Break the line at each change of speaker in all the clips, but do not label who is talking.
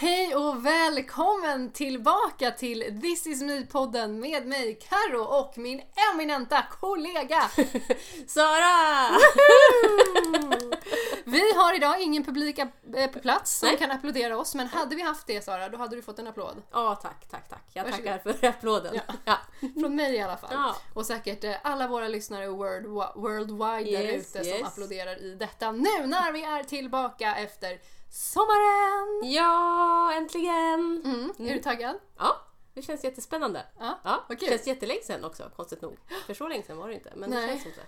Hej och välkommen tillbaka till This is me-podden med mig Karo och min eminenta kollega
Sara!
Vi har idag ingen publik eh, på plats som
Nej.
kan applådera oss men hade vi haft det Sara då hade du fått en applåd.
Ja, tack, tack, tack. Jag
Varsågod.
tackar för applåden.
Ja.
Ja.
Från mig i alla fall.
Ja.
Och säkert eh, alla våra lyssnare world, worldwide där
Yes,
ute som
yes.
applåderar i detta nu när vi är tillbaka efter sommaren!
ja, äntligen!
Mm. Är du taggad?
Ja, det känns jättespännande.
Ja,
Ja, det känns jättelänge sedan också, konstigt nog. För så länge sedan var det inte, men
Nej.
det känns inte.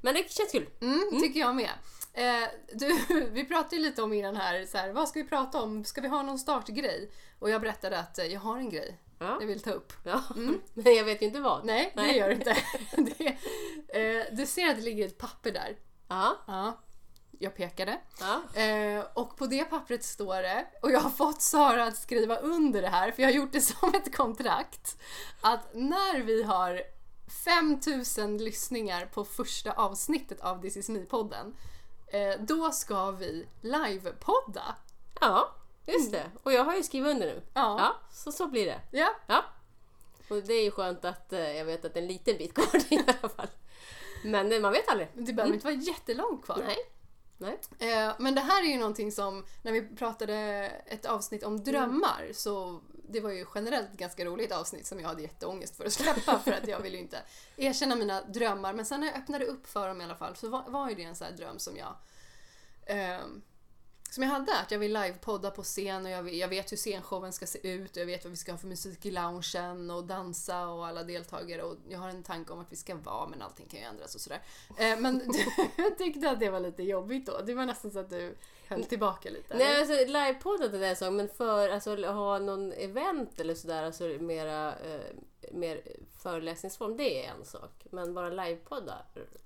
Men det känns kul.
Mm, tycker jag med. Eh, du, vi pratade ju lite om innan här, så här, vad ska vi prata om? Ska vi ha någon startgrej? Och jag berättade att eh, jag har en grej
Ja.
jag vill ta upp.
ja. Men jag vet ju inte vad.
Nej, det
Nej.
gör det inte. det, eh, du ser att det ligger ett papper där.
Ja,
Ja, jag pekade.
ja.
Eh, och på det pappret står det, och jag har fått Sara att skriva under det här för jag har gjort det som ett kontrakt, att när vi har 5000 lyssningar på första avsnittet av This is me-podden, eh, då ska vi livepodda.
ja, just det. Och jag har ju skrivit under nu.
Mm. Ja.
Ja, så så blir det.
Ja,
Ja. Och det är ju skönt att eh, jag vet att det är en liten bit kvar i alla fall. Men eh, man vet aldrig.
det behöver inte vara jättelångt kvar.
Nej. Nej.
Eh, men det här är ju någonting som, när vi pratade ett avsnitt om drömmar, så det var ju generellt ett ganska roligt avsnitt som jag hade jätteångest för att släppa för att jag ville ju inte erkänna mina drömmar. Men sen när jag öppnade upp för dem i alla fall så var, var ju det en sån här dröm som jag ehm, som jag hade, att jag vill livepodda på scen och jag vet, jag vet hur scenshowen ska se ut och jag vet vad vi ska ha för musik i loungen och dansa och alla deltagare och jag har en tanke om att vi ska vara men allting kan ju ändras och sådär. Eh, men du tyckte att det var lite jobbigt då? Det var nästan så att du höll tillbaka lite? eller?
Nej, alltså livepodden är en sak, men för alltså, ha någon event eller sådär, alltså mera, eh, mer föreläsningsform, det är en sak. Men bara livepodda?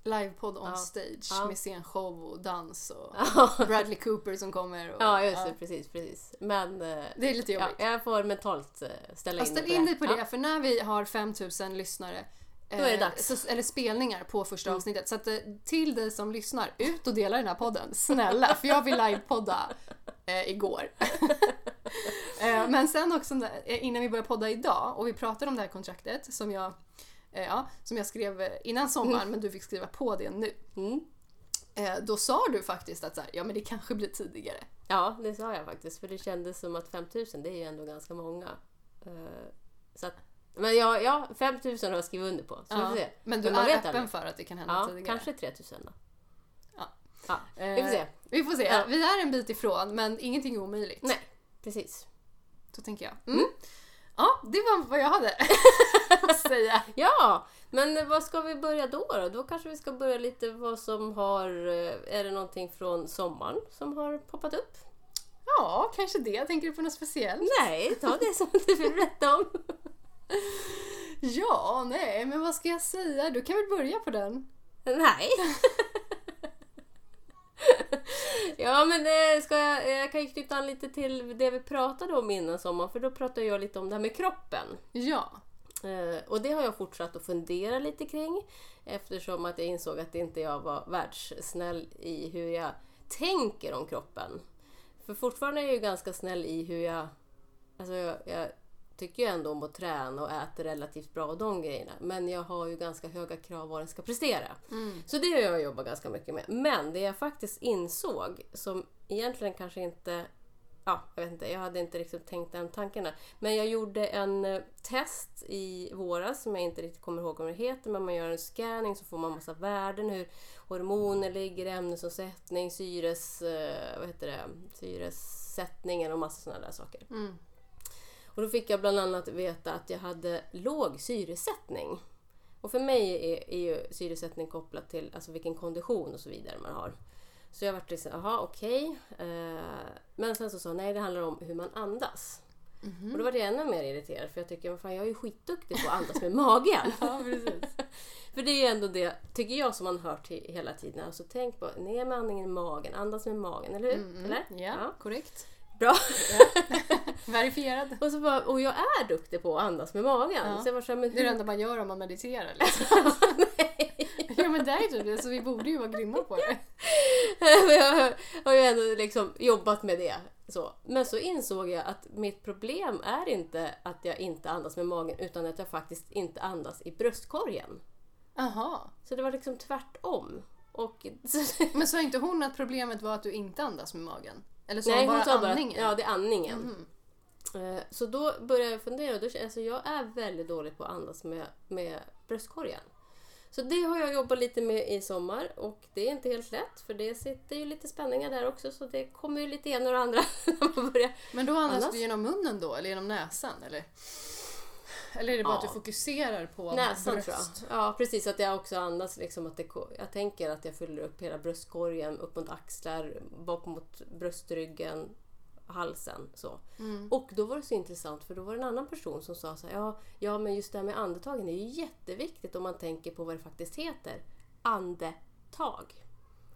Livepodd on
Ja.
stage
Ja.
med scenshow och dans och
Ja,
Bradley Cooper som kommer. Och,
ja just det, precis, precis. Men eh,
Det är lite
ja,
jobbigt.
jag får mentalt eh, ställa
Ja,
in
ställ in dig på det,
Ja.
för när vi har 5000 lyssnare
Då är det
eh,
dags.
Så, eller spelningar på första
Mm.
avsnittet. Så att, eh, till dig som lyssnar, ut och dela den här podden. Snälla, för jag vill livepodda eh, igår. eh, men sen också innan vi började podda idag och vi pratade om det här kontraktet som jag, eh, ja, som jag skrev innan sommaren men du fick skriva på det nu.
Mm.
Då sa du faktiskt att så här, ja men det kanske blir tidigare.
Ja, det sa jag faktiskt. För det kändes som att 5000, det är ju ändå ganska många. Så att, men ja, ja, 5000 har jag skrivit under på. Så vi får se.
Men du
man
är öppen
aldrig.
för att det kan hända
Ja,
tidigare?
kanske 3000 då.
Ja.
ja.
Eh,
Vi får se.
Vi får se.
Ja.
Vi är en bit ifrån men ingenting är omöjligt.
Nej, precis.
Så tänker jag. Mm. Ja, det var vad jag hade att säga.
Ja, men vad ska vi börja då, då? Då kanske vi ska börja lite vad som har... eh, Är det någonting från sommaren som har poppat upp?
Ja, kanske det. Tänker du på något speciellt?
Nej, ta det som du vill berätta om.
Ja, nej, men vad ska jag säga? Du kan väl börja på den?
Nej. ja, men eh, ska jag, jag kan ju knyta an lite till det vi pratade om innan sommaren, för då pratade jag lite om det här med kroppen.
Ja.
Eh, och det har jag fortsatt att fundera lite kring eftersom att jag insåg att inte jag var världssnäll i hur jag tänker om kroppen. För fortfarande är jag ju ganska snäll i hur jag... Alltså jag, jag tycker ju ändå om att träna och äta relativt bra och de grejerna. Men jag har ju ganska höga krav vad den ska prestera. Så det har jag jobbat ganska mycket med. Men det jag faktiskt insåg, som egentligen kanske inte ja, jag vet inte, jag hade inte riktigt tänkt den tanken. Men jag gjorde en eh, test i våras som jag inte riktigt kommer ihåg vad det heter. Men man gör en scanning så får man massa värden. Hur hormoner ligger, ämnesomsättning, syres, eh, vad heter det, syresättningen och massa sådana där saker.
Mm.
Och då fick jag bland annat veta att jag hade låg syresättning. Och för mig är, är ju syresättning kopplat till alltså vilken kondition och så vidare man har. Så jag vart liksom, jaha okej. Eh, men sen så sa nej det handlar om hur man andas. Och då var jag ännu mer irriterad för jag tycker, men fan jag är ju skitduktig på att andas med magen.
Ja.
För det är ju ändå det, tycker jag, som man hört till hela tiden. Alltså tänk på, ner med andningen i magen, andas med magen, eller hur? Eller?
Ja, korrekt.
Bra.
Verifierad.
Och, så bara, och jag är duktig på att andas med magen.
Ja.
Så jag var så här, men
Det är det
hur...
enda man gör om man mediterar. Liksom. Ja, men det är typ det, så vi borde ju vara grymma på det.
Jag har ju ändå liksom jobbat med det. Så. Men så insåg jag att mitt problem är inte att jag inte andas med magen utan att jag faktiskt inte andas i bröstkorgen.
Aha.
Så det var liksom tvärtom. Och,
Men sa inte hon att problemet var att du inte andas med magen? Eller sa
Nej,
hon
hon
bara
sa bara
andningen?
ja, det är andningen. Eh, Så då började jag fundera. Då, alltså jag är väldigt dålig på att andas med, med bröstkorgen. Så det har jag jobbat lite med i sommar och det är inte helt lätt för det sitter ju lite spänningar där också så det kommer ju lite ena och det andra när man börjar.
Men då andas
Annars?
du genom munnen då, eller genom näsan? Eller, eller är det bara att
Ja.
du fokuserar på
Näsan
bröst?
tror jag. Ja precis, att jag också andas liksom att det, jag tänker att jag fyller upp hela bröstkorgen, upp mot axlar, bak mot bröstryggen, halsen. Så.
Mm.
Och då var det så intressant för då var det en annan person som sa så här, ja, ja men just det här med andetagen är ju jätteviktigt om man tänker på vad det faktiskt heter. Andetag.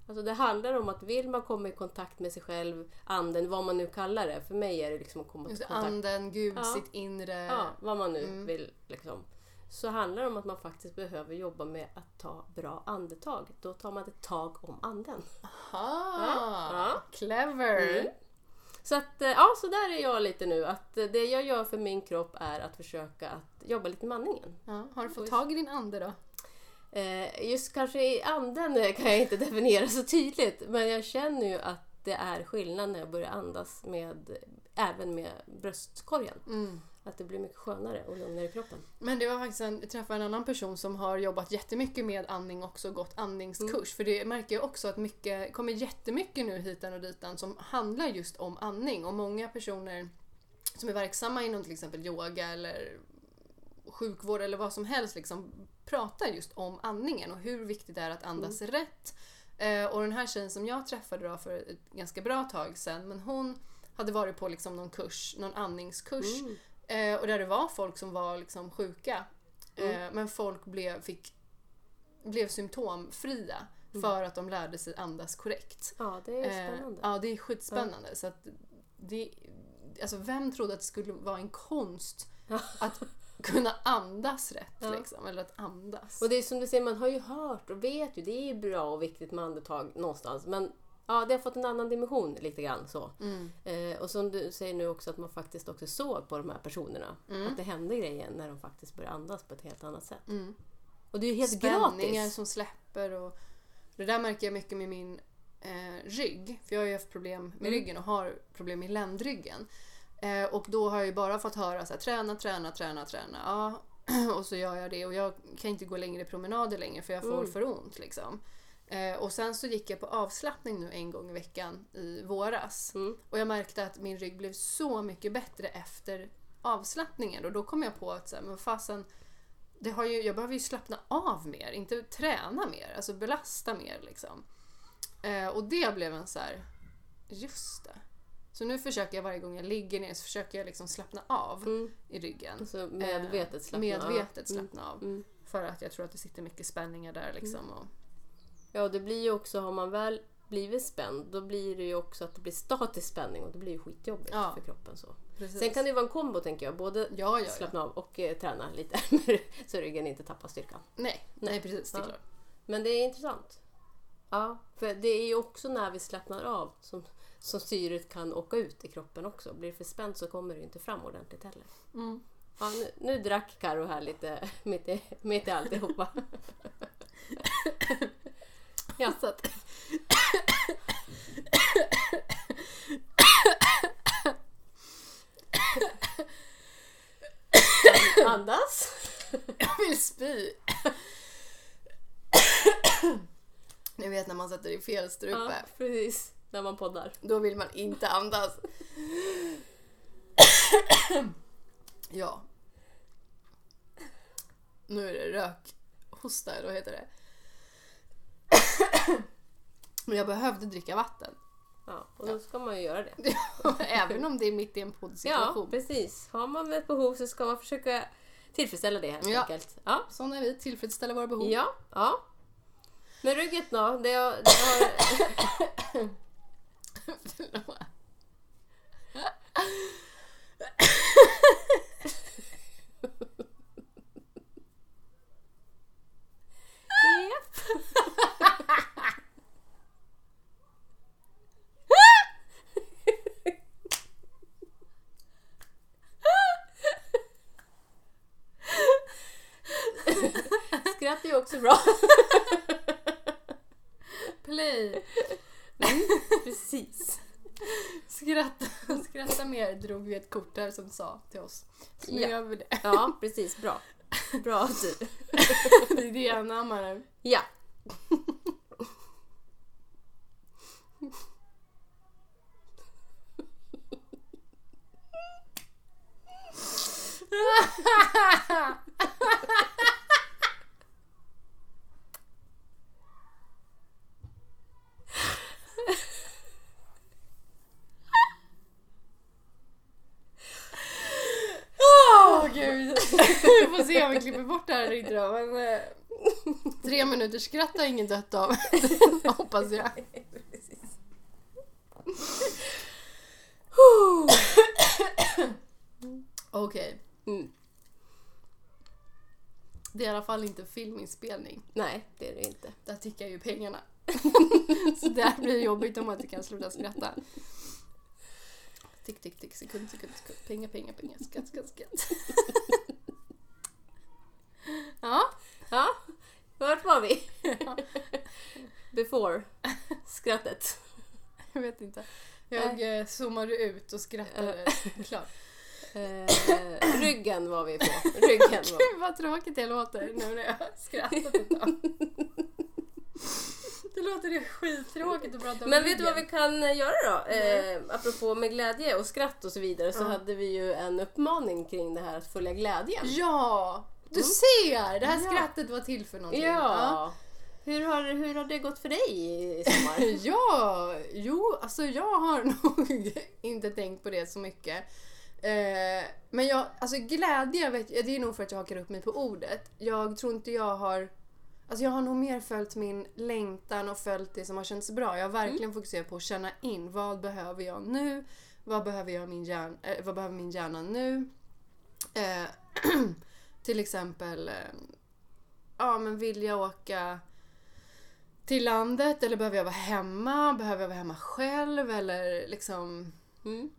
Alltså det handlar om att vill man komma i kontakt med sig själv, anden, vad man nu kallar det. För mig är det liksom att komma i
Just
kontakt
anden, Gud,
Ja.
sitt inre.
Ja, vad man nu
Mm.
vill. Liksom. Så handlar det om att man faktiskt behöver jobba med att ta bra andetag. Då tar man ett tag om anden.
Aha,
Ja.
clever!
Mm. Så att, eh, ja, så där är jag lite nu. Att eh, det jag gör för min kropp är att försöka att jobba lite med andningen.
Ja, har du fått tag i din ande då?
Eh, just kanske i anden kan jag inte definiera så tydligt. Men jag känner ju att det är skillnad när jag börjar andas med, även med bröstkorgen.
Mm.
Att det blir mycket skönare och lugnare i kroppen.
Men det var faktiskt en, jag träffade en annan person som har jobbat jättemycket med andning också, gått andningskurs.
Mm.
För det märker jag också att mycket, kommer jättemycket nu hitan och ditan som handlar just om andning. Och många personer som är verksamma inom till exempel yoga eller sjukvård eller vad som helst liksom pratar just om andningen och hur viktigt det är att andas
Mm.
rätt. Eh, och den här tjejen som jag träffade då för ett ganska bra tag sedan, men hon hade varit på liksom någon kurs, någon andningskurs
Mm.
Eh, och där det var folk som var liksom sjuka.
Mm.
Eh, men folk blev, fick, blev symptomfria
Mm.
för att de lärde sig andas korrekt.
Ja, det är
Eh,
spännande.
ja, det är skitspännande. Så att det, alltså vem trodde att det skulle vara en konst
Ja.
att kunna andas rätt?
Ja.
Liksom, eller att andas.
Och det är som du säger, man har ju hört och vet ju, det är ju bra och viktigt med andetag någonstans. Men ja, det har fått en annan dimension lite grann så.
Mm.
Eh, och som du säger nu också att man faktiskt också såg på de här personerna.
Mm.
Att det hände grejer när de faktiskt började andas på ett helt annat sätt.
Mm.
Och det är ju helt
Spänningar
gratis.
som släpper. Och det där märker jag mycket med min eh, rygg. För jag har ju haft problem med
Mm.
ryggen och har problem med ländryggen. Eh, och då har jag ju bara fått höra så här, träna, träna, träna, träna. Ja, och så gör jag det och jag kan inte gå längre promenader längre för jag får
Mm.
för ont. Liksom. Eh, och sen så gick jag på avslappning nu en gång i veckan i våras.
Mm.
Och jag märkte att min rygg blev så mycket bättre efter avslappningen. Och då kom jag på att så här, men fasen, det har ju, jag behöver ju slappna av mer, inte träna mer, alltså belasta mer liksom. Eh, och det blev en så här, just det. Så nu försöker jag varje gång jag ligger ner så försöker jag liksom slappna av
Mm.
i ryggen.
Så medvetet slappna
Eh, medvetet
av.
slappna av.
Mm.
För att jag tror att det sitter mycket spänningar där liksom. Och,
Ja, det blir ju också, har man väl blivit spänd, då blir det ju också att det blir statisk spänning och det blir ju skitjobbigt
Ja.
för kroppen. så.
precis.
Sen kan det ju vara en kombo tänker jag, både
Ja, ja,
slappna av och eh, träna lite så ryggen inte tappar styrkan.
Nej, nej precis, det är klart.
Men det är intressant. Ja, för det är ju också när vi slappnar av som, som syret kan åka ut i kroppen också. Blir det för spänt så kommer det inte fram ordentligt heller.
Mm.
Ja, nu, nu drack Karo här lite mitt i, mitt i alltihopa. ja,
Så att,
andas.
jag vill spy. Ni vet när man sätter i fel
Ja,
strupe.
precis. När man poddar.
Då vill man inte andas. ja. Nu är det rökhosta, eller vad heter det? Men jag behövde dricka vatten.
Ja, och då ska man ju göra det.
Även om det är mitt i en
Ja,
poddsituation.
precis. Har man ett behov så ska man försöka tillfredsställa det helt
Ja.
enkelt. Ja.
Sån är vi, tillfredsställa våra behov.
Ja, ja. Men rygget då? Det har, det har, Bra.
Play!
Precis.
Skratta, skratta mer drog vi ett kort där som sa till oss. Så nu
Ja.
gör vi det.
Ja, precis. Bra. Bra du.
Det är det jag anammar nu.
Ja.
Vi klipper bort det här eller inte då. Men, eh, tre minuters skratt har ingen dött av. Hoppas jag. Okej.
Mm.
Det är i alla fall inte filminspelning.
Nej, det är det inte.
Där tickar ju pengarna. Så det här blir jobbigt om man inte kan sluta skratta. Tick, tick, tick, sekund, sekund, sekund. Pengar, pengar, pengar. Skatt, skatt, skatt. Ja,
Ja, vart var vi? Before skrattet.
jag vet inte. Jag eh, zoomade ut och skrattade klart.
Eh, ryggen var vi på. Ryggen var.
Gud vad tråkigt jag låter nu när jag har skrattat ett tag. Det låter ju skittråkigt att prata om
Men vet du vad vi kan göra då? Eh, apropå med glädje och skratt och så vidare så
Ja.
hade vi ju en uppmaning kring det här att följa glädjen.
Ja! Du
Mm.
ser! Det här
Ja.
skrattet var till för någonting.
Ja. Hur, har, hur har det gått för dig i sommar?
Ja, jo, alltså jag har nog inte tänkt på det så mycket. Eh, men jag, alltså glädje, vet, det är nog för att jag hakar upp mig på ordet. Jag tror inte jag har... Alltså jag har nog mer följt min längtan och följt det som har känts bra. Jag har verkligen fokuserat på att känna in vad behöver jag nu? Vad behöver, jag min, hjärn, eh, vad behöver min hjärna nu? Eh, till exempel, eh, ja men vill jag åka till landet eller behöver jag vara hemma? Behöver jag vara hemma själv eller liksom...
Mm.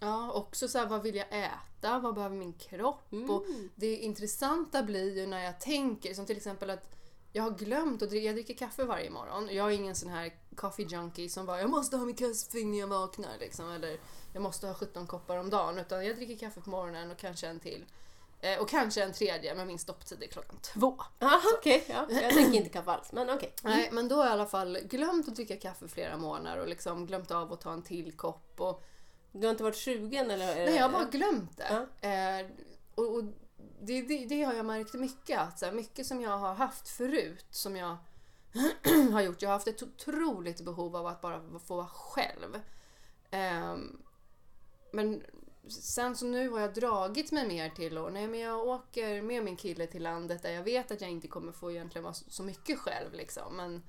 Ja, också så här, vad vill jag äta? Vad behöver min kropp?
Mm.
Och det intressanta blir ju när jag tänker, som till exempel att jag har glömt att dricka, jag dricker kaffe varje morgon. Jag är ingen sån här coffee junkie som bara jag måste ha min kaffe när jag vaknar liksom. Eller jag måste ha 17 koppar om dagen. Utan jag dricker kaffe på morgonen och kanske en till. Eh, och kanske en tredje, men min stopptid är klockan två.
Okej, ja. Jag tänker inte kaffe alls, men okej.
Nej, men då har jag i alla fall glömt att dricka kaffe flera månader och liksom glömt av att ta en till kopp. Och,
Du har inte varit sugen eller?
nej, jag har bara glömt det. Eh, och, och det, det, det har jag märkt mycket. Att så här, mycket som jag har haft förut som jag har gjort. Jag har haft ett otroligt behov av att bara få vara själv. Ehm, men sen så nu har jag dragit mig mer till att nej, men jag åker med min kille till landet där jag vet att jag inte kommer få egentligen vara så mycket själv. Liksom. Men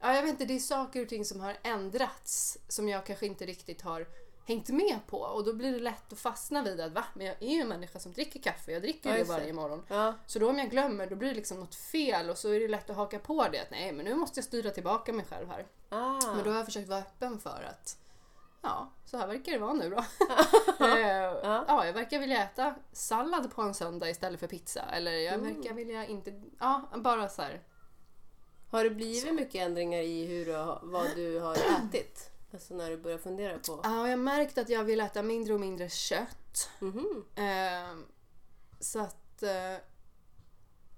ja, jag vet inte, det är saker och ting som har ändrats som jag kanske inte riktigt har hängt med på och då blir det lätt att fastna vid att va, men jag är ju en människa som dricker kaffe, jag dricker
Ja,
ju det. varje morgon.
Ja.
Så då om jag glömmer då blir det liksom något fel och så är det lätt att haka på det att nej men nu måste jag styra tillbaka mig själv här.
Ah.
Men då har jag försökt vara öppen för att ja, så här verkar det vara nu då. Eh, ja, jag verkar vilja äta sallad på en söndag istället för pizza eller jag
Mm.
verkar vilja inte, ja bara så här.
Har det blivit mycket ändringar i hur du vad du har ätit? Alltså när du börjar fundera på...
Ja, jag har märkt att jag vill äta mindre och mindre kött.
Mhm.
Eh, så att eh,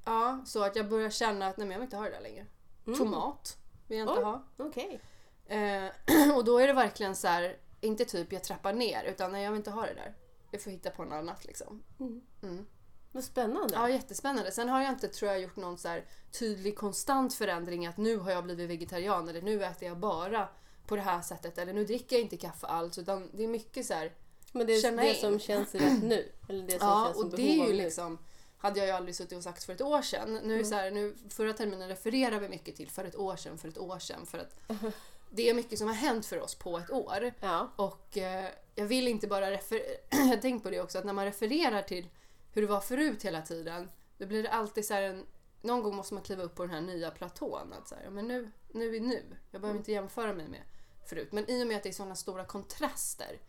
ja, så att jag börjar känna att nej men jag vill inte ha det där längre.
Mm.
Tomat vill jag inte
Oj.
ha.
Okej.
Eh, och då är det verkligen så här, inte typ jag trappar ner utan nej jag vill inte ha det där. Jag får hitta på något annat liksom.
Mm.
Mm.
Vad spännande.
Ja, jättespännande. Sen har jag inte, tror jag, gjort någon så här tydlig konstant förändring att nu har jag blivit vegetarian eller nu äter jag bara på det här sättet eller nu dricker jag inte kaffe alls utan det är mycket så här
Men det är
Känna
det
in.
som känns rätt nu. Eller det som
Ja,
känns som
och det är ju
nu.
liksom hade jag ju aldrig suttit och sagt för ett år sedan. Nu,
Mm.
så här, nu Förra terminen refererar vi mycket till för ett år sedan, för ett år sedan. För att det är mycket som har hänt för oss på ett år.
Ja.
Och eh, jag vill inte bara referera... jag tänkt på det också, att när man refererar till hur det var förut hela tiden, då blir det alltid så här en... Någon gång måste man kliva upp på den här nya platån. Att så här, men nu, nu är nu. Jag behöver
Mm.
inte jämföra mig med förut. Men i och med att det är sådana stora kontraster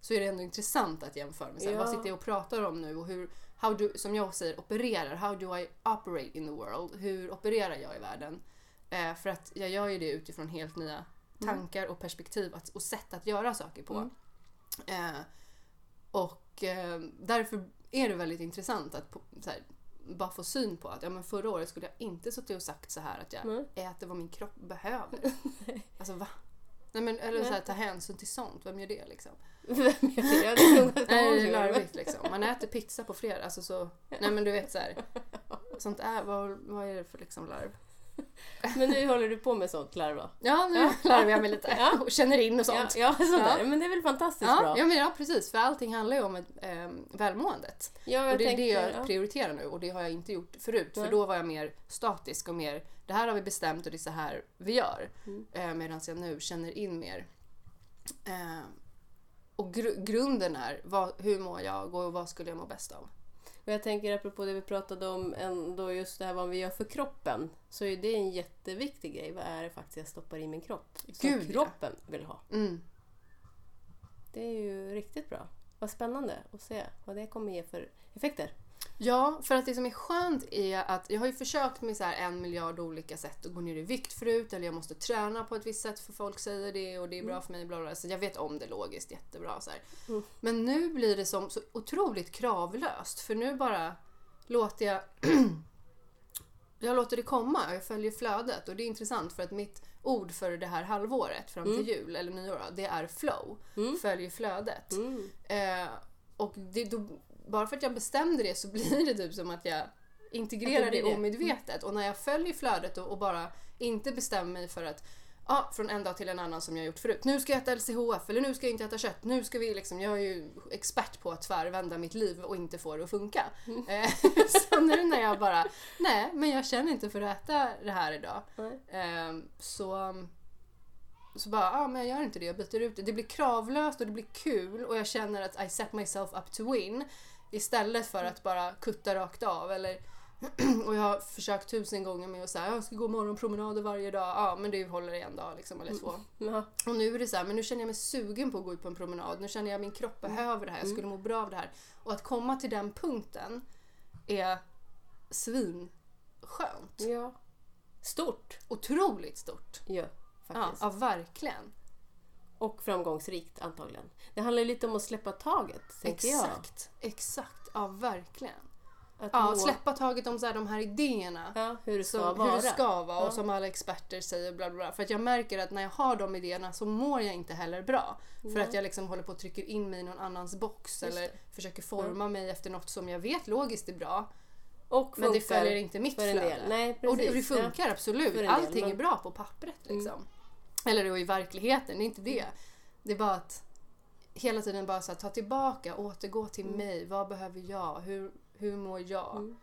så är det ändå intressant att jämföra med. Så här,
Ja.
Vad sitter jag och pratar om nu och hur, how do, som jag säger, opererar. How do I operate in the world? Hur opererar jag i världen? Eh, för att jag gör ju det utifrån helt nya tankar och perspektiv att, och sätt att göra saker på.
Mm.
Eh, och eh, därför är det väldigt intressant att här, bara få syn på att ja, men förra året skulle jag inte suttit och sagt så här att jag
Nej.
äter vad min kropp behöver. alltså va? Nej, men, eller så här, ta hänsyn till sånt, vem gör det liksom?
Vem gör det? Att
Nej, det är
det.
larvigt liksom. Man äter pizza på fredag, alltså så... Nej men du vet så här. Sånt är, vad, vad är det för liksom larv?
Men nu håller du på med sånt larv?
Ja, nu
Ja.
larvar jag mig lite
Ja.
och känner in och
Ja,
sånt.
ja, sådär.
Ja.
Men det är väl fantastiskt
Ja,
bra?
ja, men ja, precis. För allting handlar ju om ett, eh, välmåendet.
Ja,
och det är
tänkte,
det jag
ja.
prioriterar nu och det har jag inte gjort förut. För då var jag mer statisk och mer, det här har vi bestämt och det är så här vi gör.
Mm.
Eh, Medan jag nu känner in mer. Eh, och gru- grunden är, vad, hur mår jag och vad skulle jag må bäst av?
Och jag tänker apropå det vi pratade om, ändå just det här vad vi gör för kroppen. Så är det en jätteviktig grej. Vad är det faktiskt jag stoppar i min kropp? Som
Gud, ja.
kroppen vill ha.
Mm.
Det är ju riktigt bra. Vad spännande att se vad det kommer ge för effekter.
Ja, för att det som är skönt är att jag har ju försökt med så här en miljard olika sätt att gå ner i vikt förut eller jag måste träna på ett visst sätt för folk säger det och det är bra för mig. Bla bla. Så jag vet om det logiskt jättebra. Så.
Mm.
Men nu blir det som så otroligt kravlöst för nu bara låter jag jag låter det komma, jag följer flödet och det är intressant för att mitt ord för det här halvåret fram till jul eller nyår det är flow.
Mm.
Följ flödet.
Mm.
Eh, och det, då, bara för att jag bestämde det så blir det typ som att jag integrerar
Att det
det, omedvetet. Och när jag följer flödet och, och bara inte bestämmer mig för att ja, från en dag till en annan som jag gjort förut. Nu ska jag äta LCHF eller nu ska jag inte äta kött. Nu ska vi liksom, jag är ju expert på att tvärvända mitt liv och inte få det att funka.
Mm.
Eh, så nu när jag bara, nej men jag känner inte för att äta det här idag. Eh, så så bara, ja ah, men jag gör inte det, jag byter ut det. Det blir kravlöst och det blir kul och jag känner att I set myself up to win. Istället för att bara kutta rakt av. Eller, och jag har försökt tusen gånger med att säga jag ska gå morgonpromenader varje dag. Ja men det håller i en dag liksom, eller två.
Ja.
Och nu är det så här, men nu känner jag mig sugen på att gå ut på en promenad. Nu känner jag att min kropp behöver det här, jag skulle må bra av det här. Och att komma till den punkten är svinskönt.
ja. Stort.
Otroligt stort.
Ja,
Ja,
faktiskt.
ja, verkligen.
Och framgångsrikt antagligen. Det handlar ju lite om att släppa taget, tänker jag.
Exakt, exakt. Ja, verkligen.
Att
Ja,
må-
släppa taget om så här, de här idéerna.
Ja, hur det ska
Som,
vara.
hur det ska vara
Ja.
och som alla experter säger. Bla bla bla. För att jag märker att när jag har de idéerna så mår jag inte heller bra. För
Nej.
att jag liksom håller på och trycker in mig i någon annans box
Just
eller försöker forma mig efter något som jag vet logiskt är bra.
Och
Men det följer inte mitt flöde.
Nej, precis.
Och det, och det funkar absolut. Allting är bra på pappret liksom. Eller då i verkligheten, det är inte det. Det är bara att hela tiden bara så här, ta tillbaka, återgå till mig. Vad behöver jag? Hur, hur mår jag?
Mm.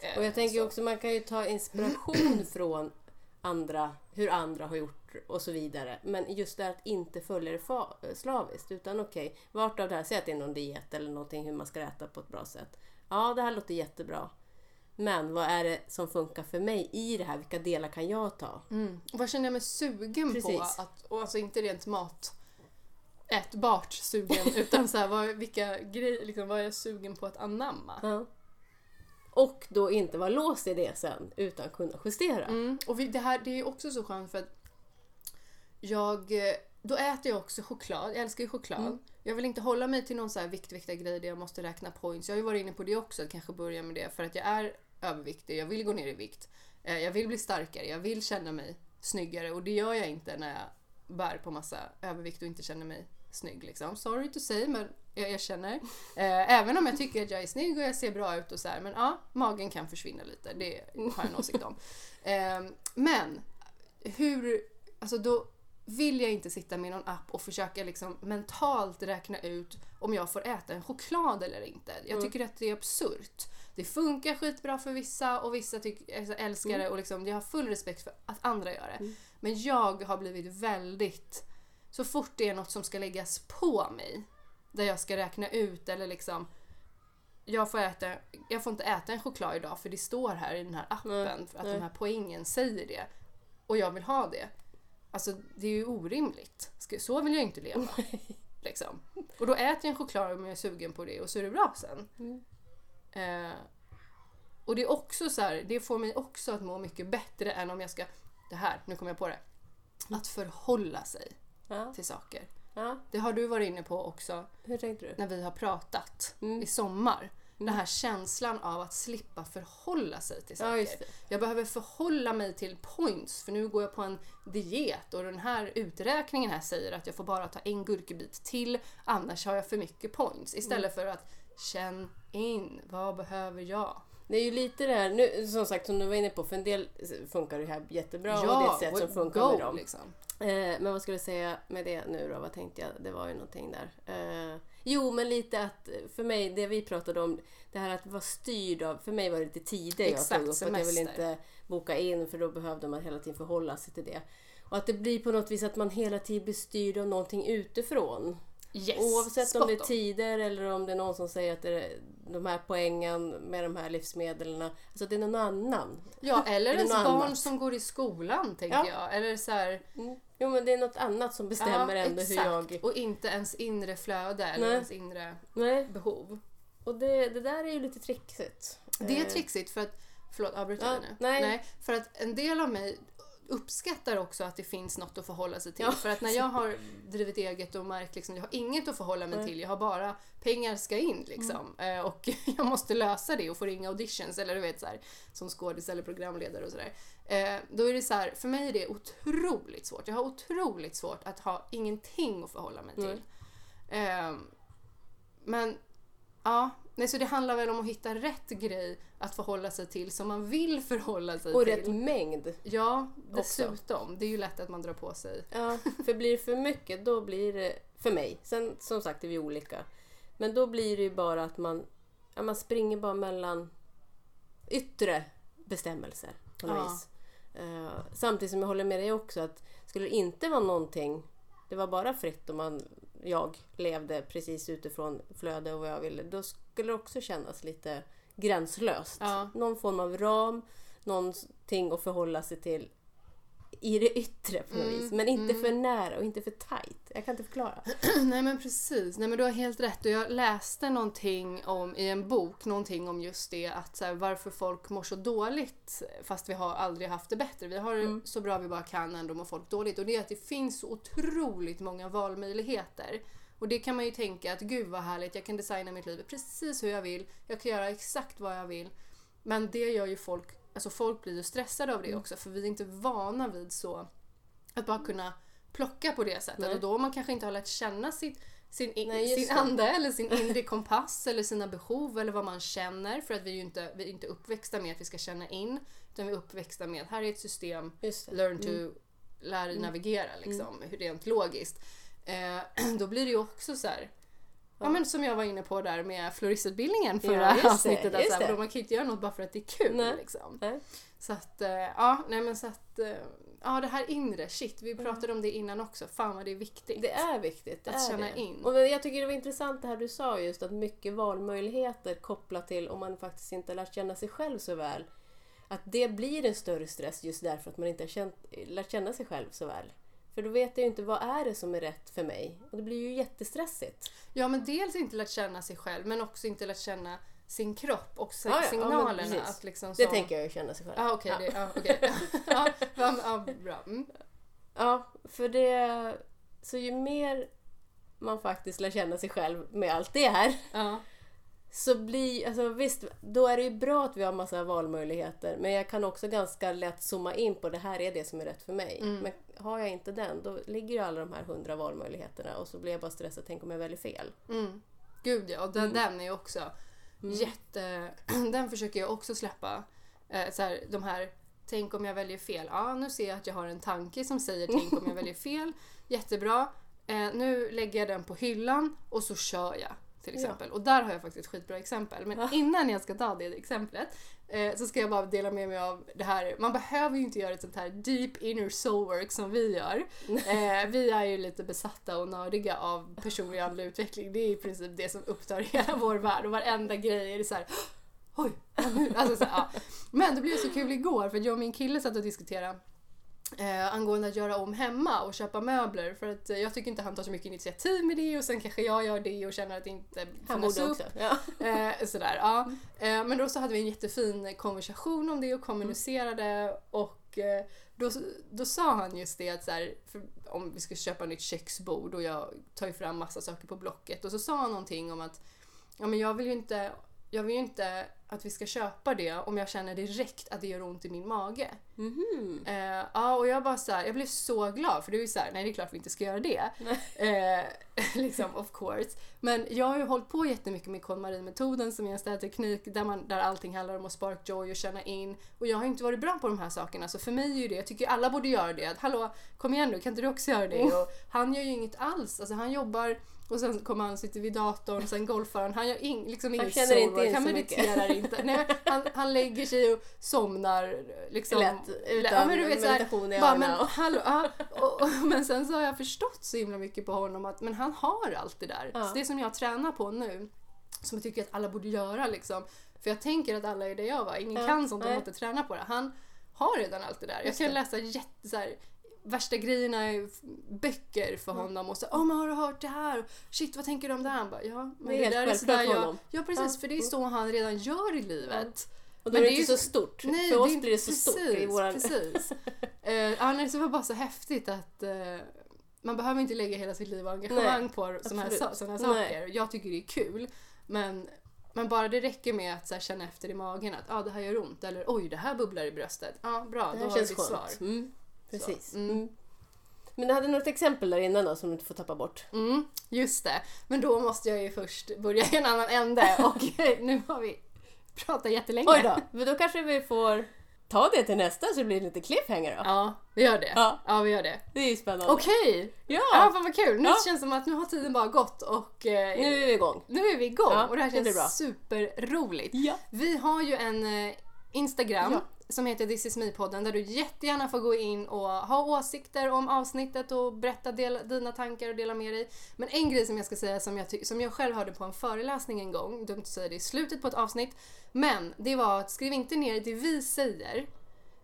Eh,
Och jag tänker
så.
också man kan ju ta inspiration från andra, hur andra har gjort och så vidare. Men just det här att inte följa det slaviskt. Utan okej, vart av det här, säg att det är någon diet eller någonting hur man ska äta på ett bra sätt. Ja, det här låter jättebra. Men vad är det som funkar för mig i det här? Vilka delar kan jag ta?
Mm. Vad känner jag mig sugen på?
Precis.
Att, och alltså inte rent mat ätbart sugen utan så här, vad, vilka grejer, liksom, vad är jag sugen på att anamma?
Ja. Och då inte vara låst i det sen utan kunna justera.
Mm. Och vi, det här det är också så skönt för att jag, eh, då äter jag också choklad. Jag älskar ju choklad.
Mm.
Jag vill inte hålla mig till någon så här viktviktiga grej där jag måste räkna points. Jag har ju varit inne på det också, att kanske börja med det för att jag är överviktig. Jag vill gå ner i vikt. Eh, Jag vill bli starkare. Jag vill känna mig snyggare och det gör jag inte när jag bär på massa övervikt och inte känner mig snygg. Liksom. Sorry to say, men jag erkänner. Eh, Även om jag tycker att jag är snygg och jag ser bra ut och så här, men ja, magen kan försvinna lite. Det har jag en åsikt om. Eh, Men hur, alltså då vill jag inte sitta med någon app och försöka liksom mentalt räkna ut om jag får äta en choklad eller inte. Jag tycker att det är absurt. Det funkar skitbra för vissa och vissa tycker, alltså, älskar det och liksom, jag har full respekt för att andra gör det. Men jag har blivit väldigt... Så fort det är något som ska läggas på mig, där jag ska räkna ut eller liksom jag får, äta, jag får inte äta en choklad idag för det står här i den här appen
Nej,
för att
nej.
den här poängen säger det. Och jag vill ha det. Alltså det är ju orimligt. Så vill jag inte leva. liksom. Och då äter jag en choklad om jag är sugen på det och så är det bra sen.
Mm.
Eh, och det är också så här, det får mig också att må mycket bättre än om jag ska, det här, nu kommer jag på det. Att förhålla sig
Ja.
till saker.
ja.
Det har du varit inne på också
Hur tänkte du?
när vi har pratat
Mm.
i sommar. Den här känslan av att slippa förhålla sig till saker.
Ja.
Jag behöver förhålla mig till points för nu går jag på en diet och den här uträkningen här säger att jag får bara ta en gurkebit till annars har jag för mycket points. Istället för att känn in, vad behöver jag?
Det är ju lite det här, nu, som sagt som du var inne på, för en del funkar det här jättebra och det är ett sätt som funkar
go,
med dem.
Liksom.
Eh, men vad skulle jag säga med det nu då? Vad tänkte jag? Det var ju någonting där. Eh, jo, men lite att för mig, det vi pratade om, det här att vara styrd av, för mig var det lite tider jag
Exakt,
tog upp. Att jag ville inte boka in för då behövde man hela tiden förhålla sig till det. Och att det blir på något vis att man hela tiden blir styrd av någonting utifrån.
Yes,
Oavsett om det är tider eller om det är någon som säger att det är de här poängen med de här livsmedlen. Alltså det är någon annan.
Ja, eller
Eller
ens barn
annat.
som går i skolan, tänker
Ja.
jag. Eller så här,
Mm. Jo men det är något annat som bestämmer
ja,
ändå
exakt.
hur jag...
Och inte ens inre flöde eller
Nej.
ens inre
Nej.
behov.
Och det, det där är ju lite trixigt.
Det är
Eh,
trixigt för att, förlåt avbryter
Ja,
jag nu?
nej.
För att en del av mig uppskattar också att det finns något att förhålla sig till.
Ja.
För att när jag har drivit eget och märkt liksom, jag har inget att förhålla mig
Nej.
till, jag har bara pengar ska in liksom.
Mm.
Eh, Och jag måste lösa det och få ringa auditions eller du vet så här, som skådis eller programledare och sådär. Eh, Då är det så här, för mig är det otroligt svårt. Jag har otroligt svårt att ha ingenting att förhålla mig till. Eh, Men Ja, nej, så det handlar väl om att hitta rätt grej att förhålla sig till som man vill förhålla sig
Och
till.
rätt mängd.
Ja, dessutom. Det är ju lätt att man drar på sig.
Ja, för blir det för mycket då blir det, för mig, sen som sagt är vi olika, men då blir det ju bara att man, ja, man springer bara mellan yttre bestämmelser på något
Ja.
vis. Eh, samtidigt som jag håller med dig också att skulle det inte vara någonting, det var bara fritt och man, jag levde precis utifrån flöde och vad jag ville, då skulle det också kännas lite gränslöst.
Ja.
Någon form av ram, någonting att förhålla sig till i det yttre på något
Mm,
vis. Men inte
mm.
för nära och inte för tight. Jag kan inte förklara.
Nej men precis, nej men du har helt rätt och jag läste någonting om i en bok, någonting om just det att så här, varför folk mår så dåligt fast vi har aldrig haft det bättre. Vi har det
Mm.
så bra vi bara kan ändå mår folk dåligt och det är att det finns så otroligt många valmöjligheter. Och det kan man ju tänka att gud vad härligt, jag kan designa mitt liv precis hur jag vill, jag kan göra exakt vad jag vill. Men det gör ju folk, alltså folk blir ju stressade av det
Mm.
också för vi är inte vana vid så att bara kunna plocka på det sättet
Nej.
och då man kanske inte har lärt känna sitt, sin, in,
Nej,
sin ande eller sin inre kompass eller sina behov eller vad man känner för att vi är ju inte, vi är inte uppväxta med att vi ska känna in utan vi är uppväxta med här är ett system, learn to, lär dig navigera liksom, rent logiskt. Eh, då blir det ju också så här. Ja.
Ja.
men som jag var inne på där med floristutbildningen
Ja,
förra
det,
avsnittet.
just
Alltså,
det.
man kan ju inte göra något bara för att det är kul.
Nej.
Liksom.
Nej.
Så att, eh, ja, nej men så att, eh, ja det här inre, shit, vi pratade om det innan också, fan vad det är viktigt.
Det är viktigt. Det
Att
är
känna
det.
in.
Och jag tycker det var intressant det här du sa just att mycket valmöjligheter kopplat till om man faktiskt inte lärt känna sig själv så väl. Att det blir en större stress just därför att man inte har känt, lärt känna sig själv så väl. För då vet jag ju inte vad är det som är rätt för mig. Och det blir ju jättestressigt.
Ja men dels inte lärt känna sig själv men också inte lärt känna sin kropp och si-
Ja, ja, ja,
signalerna.
precis.
att liksom
Det
som-
tänker jag ju känna sig själv.
Ja okej,
ja.
det- ja, okej. ja, ja, ja, bra. Mm.
Ja, för det... Så ju mer man faktiskt lär känna sig själv med allt det här
Ja.
Så blir, alltså visst, då är det ju bra att vi har massa valmöjligheter men jag kan också ganska lätt zooma in på det här är det som är rätt för mig.
Mm.
Men har jag inte den då ligger ju alla de här hundra valmöjligheterna och så blir jag bara stressad, tänk om jag väljer fel.
Mm. Gud ja, och den, den är också
Mm.
jätte... Den försöker jag också släppa. Eh, så här, de här, tänk om jag väljer fel. Ja, nu ser jag att jag har en tanke som säger tänk om jag väljer fel. Jättebra. Eh, nu lägger jag den på hyllan och så kör jag. Till
Ja.
exempel. Och där har jag faktiskt ett skitbra exempel. Men
Ja.
innan jag ska ta det exemplet eh, så ska jag bara dela med mig av det här. Man behöver ju inte göra ett sånt här deep inner soul work som vi gör. Eh, vi är ju lite besatta och nördiga av personlig andlig utveckling. Det är i princip det som upptar hela vår värld och varenda grej är det så här. Oj, ja. Alltså, så ja. Men det blev så kul igår för jag och min kille satt och diskuterade Eh, angående att göra om hemma och köpa möbler för att eh, jag tycker inte han tar så mycket initiativ med det och sen kanske jag gör det och känner att det inte fångas upp.
också. Ja.
Eh, sådär, ja. Eh, men då så hade vi en jättefin konversation om det och kommunicerade och eh, då, då sa han just det att så här, om vi ska köpa nytt köksbord och jag tar ju fram massa saker på Blocket och så sa han någonting om att ja, men jag vill ju inte jag vill ju inte att vi ska köpa det om jag känner direkt att det gör ont i min mage.
Mhm.
Eh, ja, och jag bara så här, jag blev så glad för det är ju så här, nej det är klart vi inte ska göra det. Eh, liksom of course. Men jag har ju hållit på jättemycket med KonMari-metoden som är en städteknik där, man, där allting handlar om att spark joy och känna in. Och jag har ju inte varit bra på de här sakerna så för mig är ju det, jag tycker alla borde göra det. Att, Hallå, kom igen nu, kan inte du också göra det? Och han gör ju inget alls, alltså han jobbar och sen kommer han sitter vid datorn, sen golfar han. Han gör in, liksom inget
känner inte
soulwork,
in
han
så mycket.
mediterar inte. Nej, han, han lägger sig och somnar liksom.
Lätt, utan
Ja, men du vet,
meditation i öronen
men,
och-
hallå, ja, och, och, men sen så har jag förstått så himla mycket på honom att men han har allt det där.
Ja.
Så det som jag tränar på nu, som jag tycker att alla borde göra liksom. För jag tänker att alla är det jag var, ingen
Ja,
kan sånt om man inte tränar på det. Han har redan allt det där. Jag kan läsa jätte, så här, värsta grejerna f- böcker för honom och så åh men har du hört det här? Shit vad tänker du om det här? Han bara, ja men
Det är
det, där är sådär
för
jag... Ja precis, för det är så han redan gör i livet.
Och då
Men
är det
det är
inte
ju
så stort.
Nej,
För oss
är
blir det så stort i
precis,
våran...
Precis. uh, ja, nej, så det var bara så häftigt att eh, man behöver inte lägga hela sitt liv och engagemang
Nej,
på sådana här, såna här saker. Jag tycker det är kul. Men, men bara det räcker med att här, känna efter i magen att ah, det här gör ont eller oj det här bubblar i bröstet. Ja, bra,
Det
då har
känns
ditt svar.
Mm, precis.
Mm.
Mm. Men du hade något exempel där innan då som du inte får tappa bort?
Mm, just det. Men då måste jag ju först börja i en annan ände och nu har vi pratat jättelänge.
Oj då, men då kanske vi får ta det till nästa så det blir lite cliffhanger då.
Ja, vi gör det.
Ja.
Ja, vi gör det.
Det är ju spännande.
Okej!
Ja,
Ja, fan vad kul! Nu
Ja.
känns det som att nu har tiden bara gått och eh,
nu är vi igång.
nu är vi igång
Ja,
och det här
det
känns
bra.
superroligt.
Ja.
Vi har ju en eh, Instagram. Som heter This is me-podden där du jättegärna får gå in och ha åsikter om avsnittet och berätta dela, dina tankar och dela med dig. Men en grej som jag ska säga som jag, som jag själv hörde på en föreläsning en gång, dumt att säga det i slutet på ett avsnitt, men det var att skriv inte ner det vi säger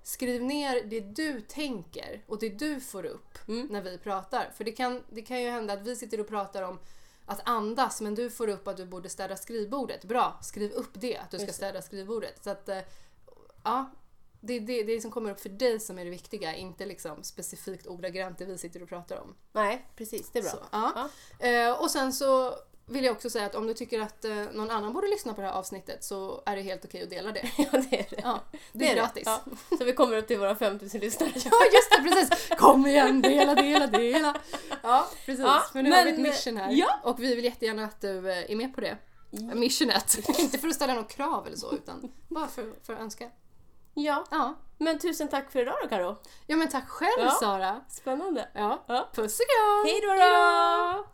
Skriv ner det du tänker och det du får upp
Mm.
när vi pratar. För det kan, det kan ju hända att vi sitter och pratar om att andas men du får upp att du borde städa skrivbordet. Bra, skriv upp det, att du ska städa skrivbordet. Så att, eh, ja, det är det, det som kommer upp för dig som är det viktiga, inte liksom specifikt ordagrant det vi sitter och pratar om.
Nej, precis. Det är bra.
Så, ja. Eh, och sen så vill jag också säga att om du tycker att eh, någon annan borde lyssna på det här avsnittet så är det helt okej att dela det.
Ja, det är det.
Ja, det är gratis.
Ja. Så vi kommer upp till våra 5000 lyssnare.
Ja just det, precis! Kom igen, dela, dela, dela! Ja, precis.
Ja,
men nu har vi ett
men,
mission här.
ja.
Och vi vill jättegärna att du eh, är med på det. Missionet. Inte för att ställa något krav eller så, utan bara för, för att önska.
Ja,
Ja.
men tusen tack för idag då Karo.
ja, men tack själv
Ja.
Sara!
Spännande.
Ja.
Ja.
Puss och kram!
Hej då!